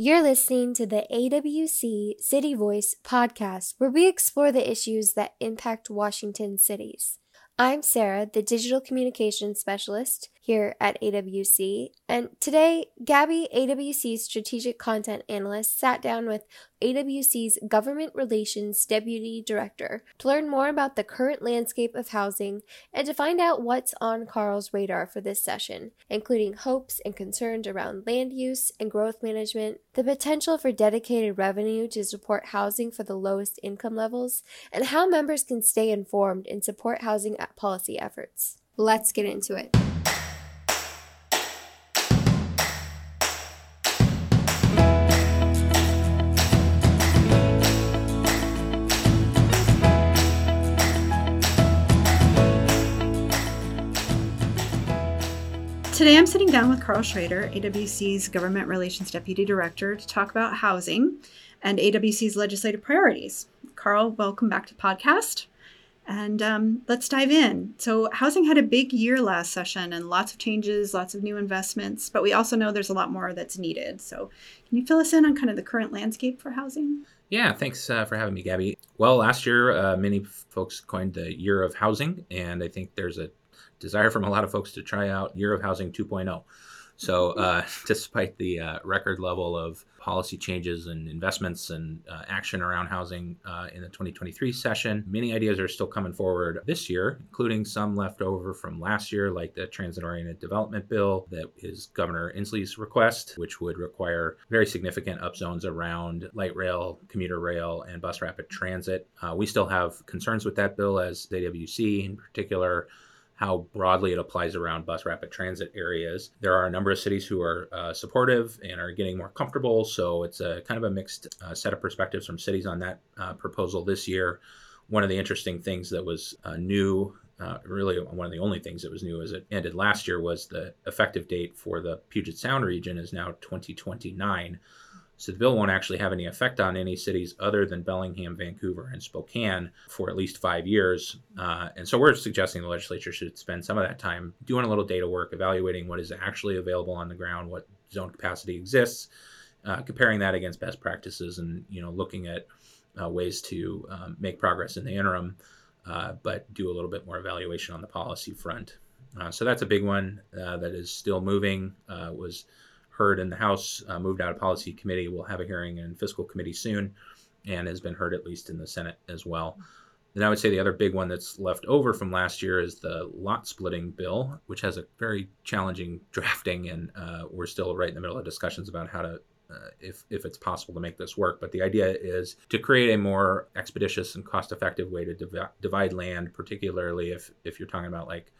You're listening to the AWC City Voice podcast, where we explore the issues that impact Washington cities. I'm Sarah, the Digital Communications Specialist here at AWC, and today, Gabby, AWC's Strategic Content Analyst, sat down with AWC's Government Relations Deputy Director to learn more about the current landscape of housing and to find out what's on Carl's radar for this session, including hopes and concerns around land use and growth management, the potential for dedicated revenue to support housing for the lowest income levels, and how members can stay informed and support housing policy efforts. Let's get into it. Today I'm sitting down with Carl Schroeder, AWC's Government Relations Deputy Director, to talk about housing and AWC's legislative priorities. Carl, welcome back to the podcast. And um, let's dive in. So, housing had a big year last session and lots of changes, lots of new investments, but we also know there's a lot more that's needed. So, can you fill us in on kind of the current landscape for housing? Yeah, thanks uh, for having me, Gabby. Well, last year, uh, many folks coined the year of housing, and I think there's a desire from a lot of folks to try out Year of Housing 2.0. So, uh, despite the uh, record level of policy changes and investments and uh, action around housing uh, in the 2023 session, many ideas are still coming forward this year, including some left over from last year, like the Transit Oriented Development Bill that is Governor Inslee's request, which would require very significant upzones around light rail, commuter rail, and bus rapid transit. Uh, we still have concerns with that bill as AWC in particular how broadly it applies around bus rapid transit areas. There are a number of cities who are uh, supportive and are getting more comfortable. So it's a kind of a mixed uh, set of perspectives from cities on that uh, proposal this year. One of the interesting things that was uh, new uh, really one of the only things that was new as it ended last year was the effective date for the Puget Sound region is now 2029. So the bill won't actually have any effect on any cities other than Bellingham, Vancouver, and Spokane for at least five years. Uh, and so we're suggesting the legislature should spend some of that time doing a little data work, evaluating what is actually available on the ground, what zone capacity exists, uh, comparing that against best practices, and you know looking at uh, ways to um, make progress in the interim, uh, but do a little bit more evaluation on the policy front. Uh, so that's a big one uh, that is still moving. was heard in the House, uh, moved out of policy committee. We'll have a hearing in fiscal committee soon, and has been heard at least in the Senate as well. Then I would say the other big one that's left over from last year is the lot splitting bill, which has a very challenging drafting, and uh, we're still right in the middle of discussions about how to. Uh, if, if it's possible to make this work. But the idea is to create a more expeditious and cost effective way to div- divide land, particularly if, if you're talking about like,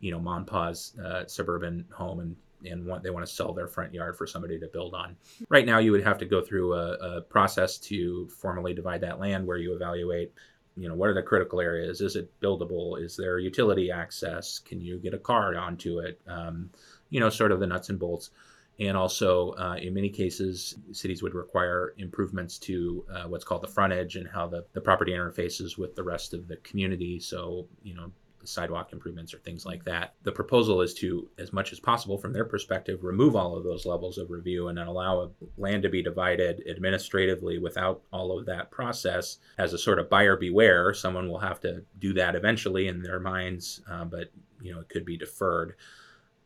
you know, mom pa's uh, suburban home and and want, they want to sell their front yard for somebody to build on. Right now, you would have to go through a, a process to formally divide that land where you evaluate you know what are the critical areas? Is it buildable? Is there utility access? Can you get a car onto it? Um, you know sort of the nuts and bolts. And also uh, in many cases cities would require improvements to uh, what's called the frontage and how the, the property interfaces with the rest of the community. So you know sidewalk improvements or things like that. The proposal is to, as much as possible from their perspective, remove all of those levels of review and then allow land to be divided administratively without all of that process as a sort of buyer beware. Someone will have to do that eventually in their minds, uh, but you know it could be deferred.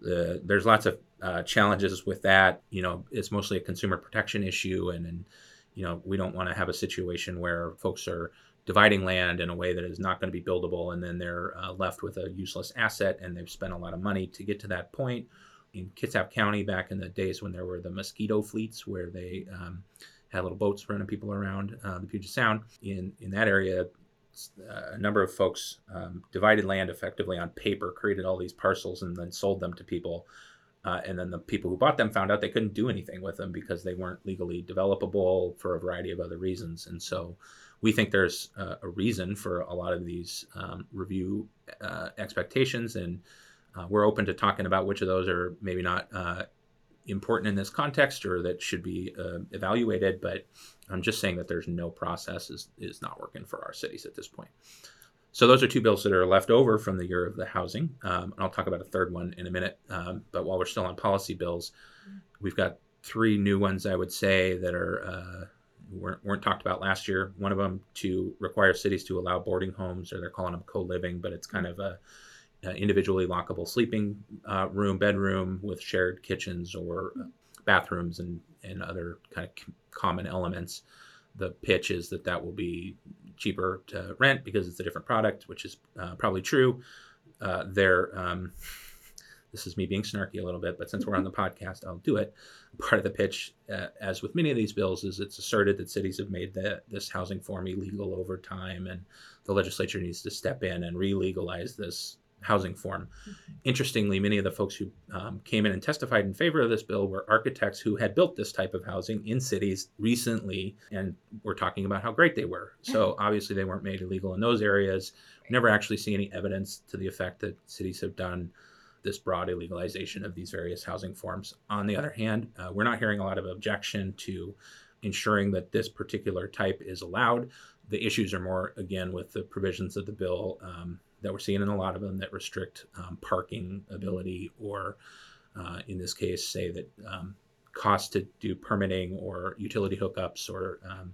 There's lots of uh, challenges with that. You know, it's mostly a consumer protection issue, and, and you know we don't want to have a situation where folks are dividing land in a way that is not going to be buildable, and then they're uh, left with a useless asset, and they've spent a lot of money to get to that point. In Kitsap County, back in the days when there were the mosquito fleets, where they um, had little boats running people around uh, the Puget Sound, in in that area, uh, a number of folks um, divided land effectively on paper, created all these parcels, and then sold them to people. Uh, and then the people who bought them found out they couldn't do anything with them because they weren't legally developable for a variety of other reasons. And so we think there's uh, a reason for a lot of these um, review uh, expectations, and uh, we're open to talking about which of those are maybe not uh, important in this context or that should be uh, evaluated. But I'm just saying that there's no process is, is not working for our cities at this point. So those are two bills that are left over from the year of the housing. Um, and I'll talk about a third one in a minute. Um, but while we're still on policy bills, we've got three new ones I would say that are uh, weren't, weren't talked about last year. One of them to require cities to allow boarding homes, or they're calling them co-living, but it's kind of a, a individually lockable sleeping uh, room, bedroom with shared kitchens or uh, bathrooms and and other kind of common elements. The pitch is that that will be cheaper to rent because it's a different product, which is uh, probably true. Uh, they're um, this is me being snarky a little bit, but since we're on the podcast, I'll do it. Part of the pitch, uh, as with many of these bills, is it's asserted that cities have made the, this housing form illegal over time, and the legislature needs to step in and re-legalize this housing form. Mm-hmm. Interestingly, many of the folks who um, came in and testified in favor of this bill were architects who had built this type of housing in cities recently, and were talking about how great they were. So obviously, they weren't made illegal in those areas. We never actually see any evidence to the effect that cities have done this broad illegalization of these various housing forms. On the other hand, uh, we're not hearing a lot of objection to ensuring that this particular type is allowed. The issues are more, again, with the provisions of the bill um, that we're seeing in a lot of them that restrict um, parking ability, or uh, in this case, say that um, costs to do permitting or utility hookups or um,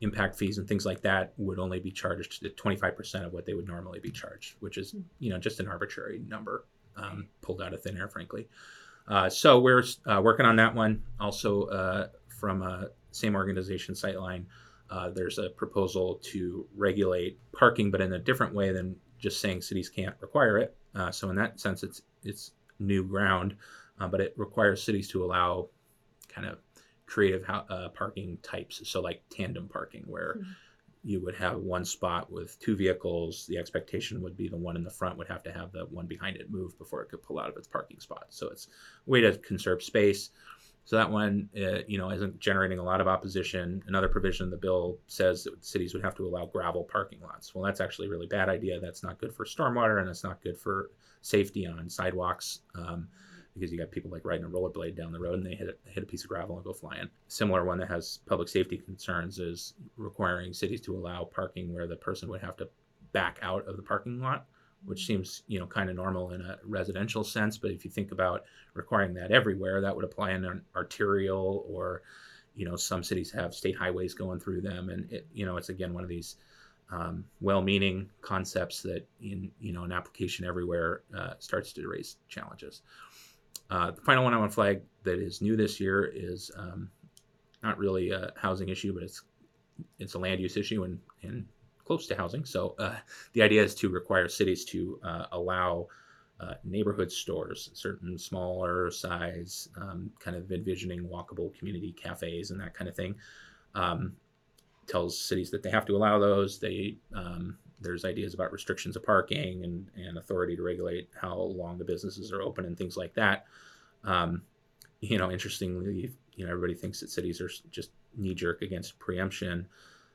impact fees and things like that would only be charged at 25% of what they would normally be charged, which is, you know, just an arbitrary number um, pulled out of thin air, frankly. Uh, so we're uh, working on that one. Also, uh, from a same organization, Sightline, uh, there's a proposal to regulate parking, but in a different way than just saying cities can't require it. Uh, so in that sense, it's it's new ground, uh, but it requires cities to allow kind of creative parking types. So like tandem parking, where mm-hmm you would have one spot with two vehicles. The expectation would be the one in the front would have to have the one behind it move before it could pull out of its parking spot. So it's a way to conserve space. So that one, uh, you know, isn't generating a lot of opposition. Another provision in the bill says that cities would have to allow gravel parking lots. Well, that's actually a really bad idea. That's not good for stormwater, and it's not good for safety on sidewalks. Um, because you got people like riding a rollerblade down the road and they hit a, hit a piece of gravel and go flying. Similar one that has public safety concerns is requiring cities to allow parking where the person would have to back out of the parking lot, which seems you know kind of normal in a residential sense. But if you think about requiring that everywhere, that would apply in an arterial or you know some cities have state highways going through them, and it, you know it's again one of these um, well-meaning concepts that in you know an application everywhere uh, starts to raise challenges. Uh, the final one I want to flag that is new this year is um, not really a housing issue, but it's it's a land use issue and, and close to housing. So uh, the idea is to require cities to uh, allow uh, neighborhood stores, certain smaller size, um, kind of envisioning walkable community cafes and that kind of thing. Um, tells cities that they have to allow those. They um, there's ideas about restrictions of parking and, and authority to regulate how long the businesses are open and things like that. Um, you know, interestingly, you know, everybody thinks that cities are just knee jerk against preemption.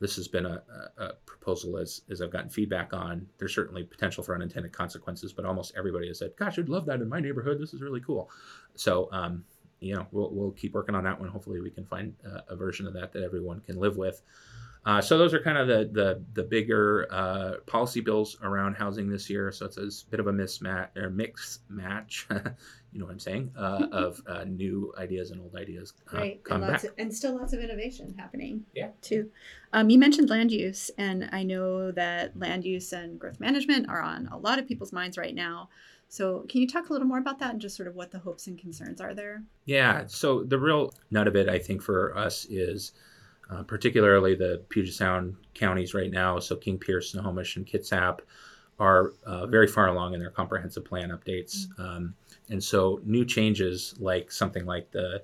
This has been a, a, a, proposal as, as I've gotten feedback on. There's certainly potential for unintended consequences, but almost everybody has said, gosh, I'd love that in my neighborhood. This is really cool. So, um, you know, we'll, we'll keep working on that one. Hopefully we can find a version of that that everyone can live with. Uh, so those are kind of the the, the bigger uh, policy bills around housing this year. So it's a bit of a mismatch or mix match, you know what I'm saying, uh, of uh, new ideas and old ideas uh, right. come and back. Of, and still lots of innovation happening. Yeah. Too. Um, you mentioned land use, and I know that land use and growth management are on a lot of people's minds right now. So, can you talk a little more about that and just sort of what the hopes and concerns are there? Yeah. So, the real nut of it, I think, for us is uh, particularly the Puget Sound counties right now. So King Pierce, Snohomish, and Kitsap are uh, very far along in their comprehensive plan updates. Mm-hmm. Um, and so new changes like something like the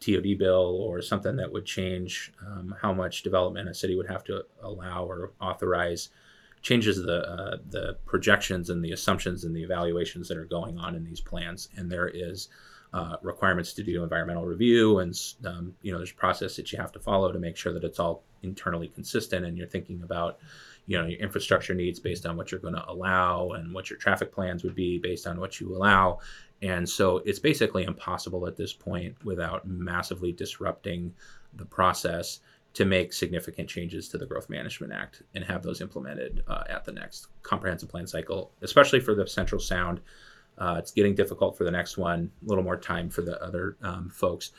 TOD bill or something that would change um, how much development a city would have to allow or authorize changes the uh, the projections and the assumptions and the evaluations that are going on in these plans. And there is uh, requirements to do environmental review, and um, you know there's a process that you have to follow to make sure that it's all internally consistent, and you're thinking about you know your infrastructure needs based on what you're going to allow, and what your traffic plans would be based on what you allow. And so it's basically impossible at this point without massively disrupting the process to make significant changes to the Growth Management Act and have those implemented uh, at the next comprehensive plan cycle, especially for the Central Sound uh, it's getting difficult for the next one. A little more time for the other um, folks.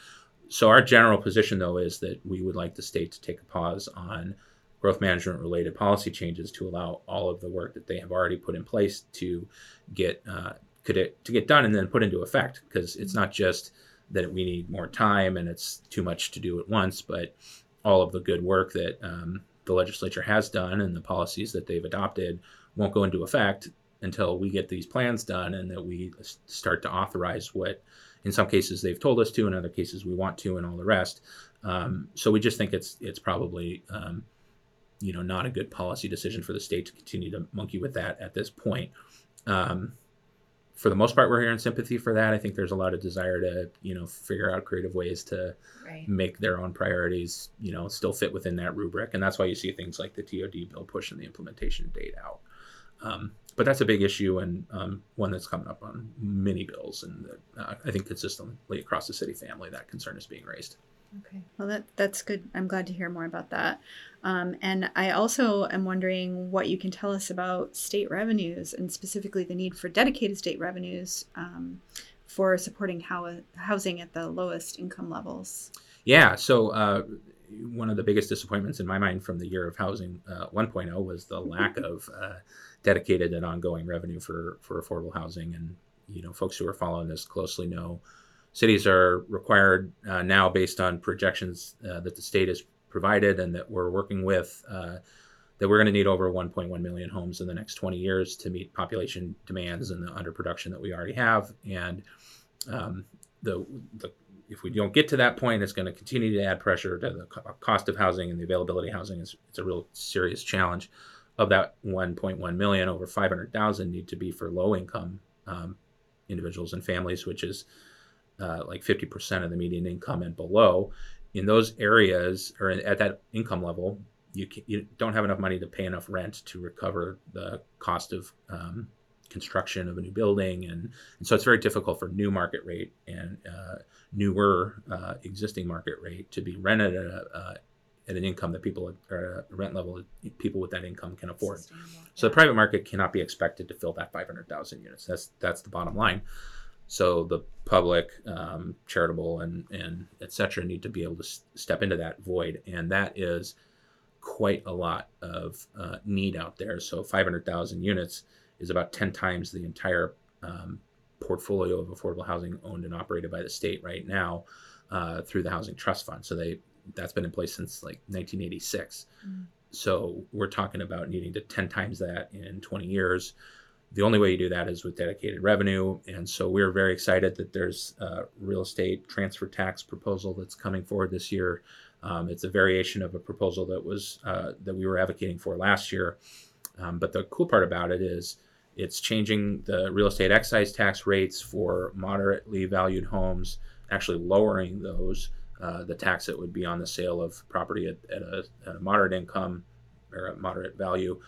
so our general position, though, is that we would like the state to take a pause on growth management related policy changes to allow all of the work that they have already put in place to get uh, could it, to get done and then put into effect. Because it's not just that we need more time and it's too much to do at once, but all of the good work that um, the legislature has done and the policies that they've adopted won't go into effect until we get these plans done and that we start to authorize what in some cases they've told us to in other cases we want to and all the rest um, so we just think it's it's probably um, you know not a good policy decision for the state to continue to monkey with that at this point um, for the most part, we're here in sympathy for that. I think there's a lot of desire to, you know, figure out creative ways to right. make their own priorities, you know, still fit within that rubric. And that's why you see things like the TOD bill pushing the implementation date out. Um, but that's a big issue and um, one that's coming up on many bills. And uh, I think consistently across the city family, that concern is being raised. Okay, well that that's good. I'm glad to hear more about that. Um, and I also am wondering what you can tell us about state revenues and specifically the need for dedicated state revenues um, for supporting how, housing at the lowest income levels. Yeah, so uh, one of the biggest disappointments in my mind from the year of housing uh, 1.0 was the lack of uh, dedicated and ongoing revenue for for affordable housing. And you know, folks who are following this closely know cities are required uh, now based on projections uh, that the state has provided and that we're working with uh, that we're going to need over 1.1 million homes in the next 20 years to meet population demands and the underproduction that we already have and um, the, the if we don't get to that point, it's going to continue to add pressure to the cost of housing and the availability of housing. Is, it's a real serious challenge. Of that 1.1 million, over 500,000 need to be for low income um, individuals and families, which is uh, like 50% of the median income and below, in those areas or at that income level, you, can, you don't have enough money to pay enough rent to recover the cost of um, construction of a new building. And, and so it's very difficult for new market rate and uh, newer uh, existing market rate to be rented at, a, uh, at an income that people or a rent level people with that income can afford. So the private market cannot be expected to fill that 500,000 units. That's that's the bottom line. So the public, um, charitable, and and etc. need to be able to s- step into that void, and that is quite a lot of uh, need out there. So 500,000 units is about 10 times the entire um, portfolio of affordable housing owned and operated by the state right now uh, through the Housing Trust Fund. So they that's been in place since like 1986. Mm. So we're talking about needing to 10 times that in 20 years the only way you do that is with dedicated revenue. And so we're very excited that there's a real estate transfer tax proposal that's coming forward this year. Um, it's a variation of a proposal that was uh, that we were advocating for last year. Um, but the cool part about it is it's changing the real estate excise tax rates for moderately valued homes, actually lowering those uh, the tax that would be on the sale of property at, at, a, at a moderate income or a moderate value,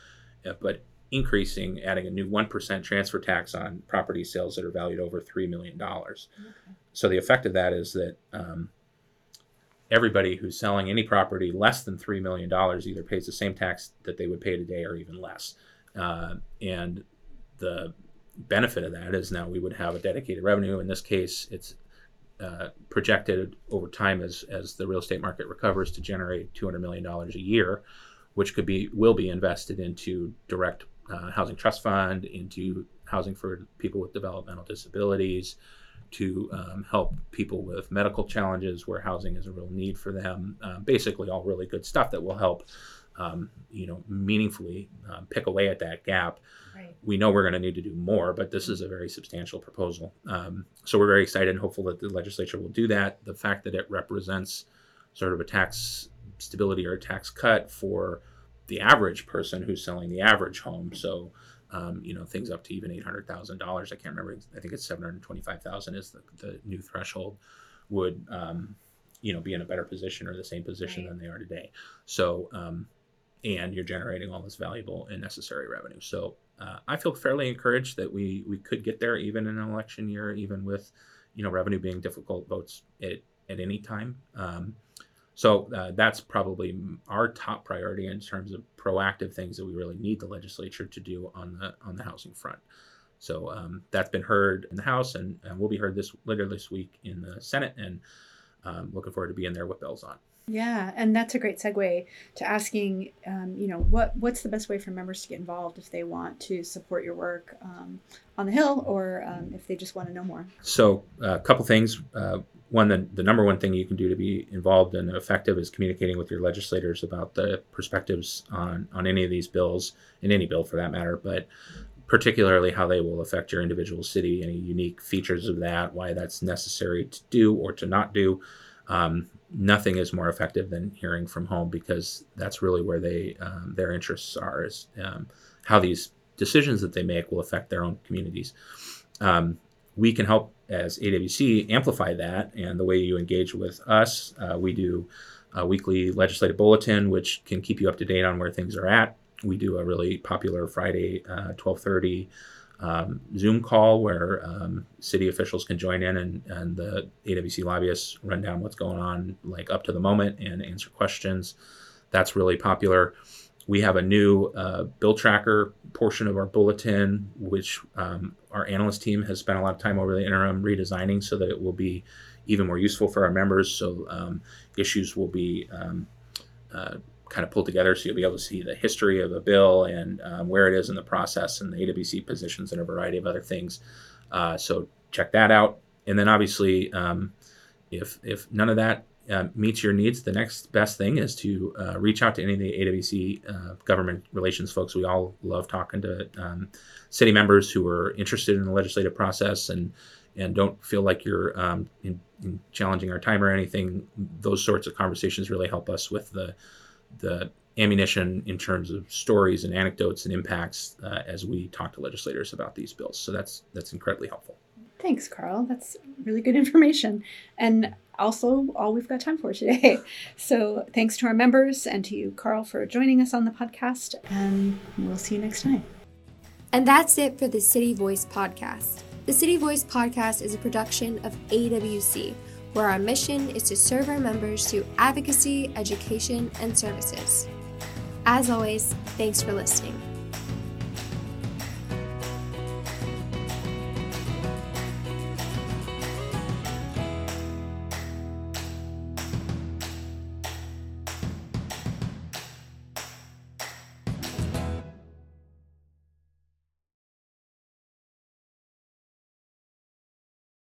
uh, but increasing, adding a new 1% transfer tax on property sales that are valued over $3 million. Okay. So the effect of that is that um, everybody who's selling any property less than $3 million either pays the same tax that they would pay today or even less. Uh, and the benefit of that is now we would have a dedicated revenue. In this case, it's uh, projected over time as, as the real estate market recovers to generate $200 million a year, which could be will be invested into direct uh, housing trust fund, into housing for people with developmental disabilities, to um, help people with medical challenges where housing is a real need for them. Uh, basically, all really good stuff that will help, um, you know, meaningfully um, pick away at that gap. Right. We know we're going to need to do more, but this is a very substantial proposal. Um, so we're very excited and hopeful that the legislature will do that. The fact that it represents sort of a tax stability or a tax cut for the average person who's selling the average home. So, um, you know, things up to even eight hundred thousand dollars. I can't remember. I think it's seven hundred twenty-five thousand is the, the new threshold. Would um, you know be in a better position or the same position right. than they are today? So, um, and you're generating all this valuable and necessary revenue. So, uh, I feel fairly encouraged that we we could get there even in an election year, even with you know revenue being difficult votes at at any time. Um, so uh, that's probably our top priority in terms of proactive things that we really need the legislature to do on the on the housing front. So um, that's been heard in the House and, and will be heard this later this week in the Senate. And um, looking forward to being there with bells on. Yeah, and that's a great segue to asking, um, you know, what what's the best way for members to get involved if they want to support your work um, on the Hill, or um, if they just want to know more. So, a uh, couple things. Uh, one, the, the number one thing you can do to be involved and effective is communicating with your legislators about the perspectives on on any of these bills, in any bill for that matter, but particularly how they will affect your individual city, any unique features of that, why that's necessary to do or to not do. Um, nothing is more effective than hearing from home because that's really where they um, their interests are is um, how these decisions that they make will affect their own communities. Um, we can help as AWC amplify that, and the way you engage with us, uh, we do a weekly legislative bulletin, which can keep you up to date on where things are at. We do a really popular Friday, uh, twelve thirty um, Zoom call where um, city officials can join in and, and the AWC lobbyists run down what's going on, like up to the moment, and answer questions. That's really popular. We have a new uh, bill tracker portion of our bulletin, which um, our analyst team has spent a lot of time over the interim redesigning so that it will be even more useful for our members. So um, issues will be um, uh, kind of pulled together so you'll be able to see the history of a bill and um, where it is in the process and the AWC positions and a variety of other things. Uh, so check that out. And then obviously, um, if if none of that uh, meets your needs, the next best thing is to uh, reach out to any of the AWC uh, government relations folks. We all love talking to um, city members who are interested in the legislative process and and don't feel like you're um, in, in challenging our time or anything. Those sorts of conversations really help us with the the ammunition in terms of stories and anecdotes and impacts uh, as we talk to legislators about these bills. So that's that's incredibly helpful. Thanks, Carl. That's really good information. And also all we've got time for today. So thanks to our members and to you, Carl, for joining us on the podcast. And we'll see you next time. And that's it for the City Voice podcast. The City Voice podcast is a production of AWC where our mission is to serve our members through advocacy, education, and services. As always, thanks for listening.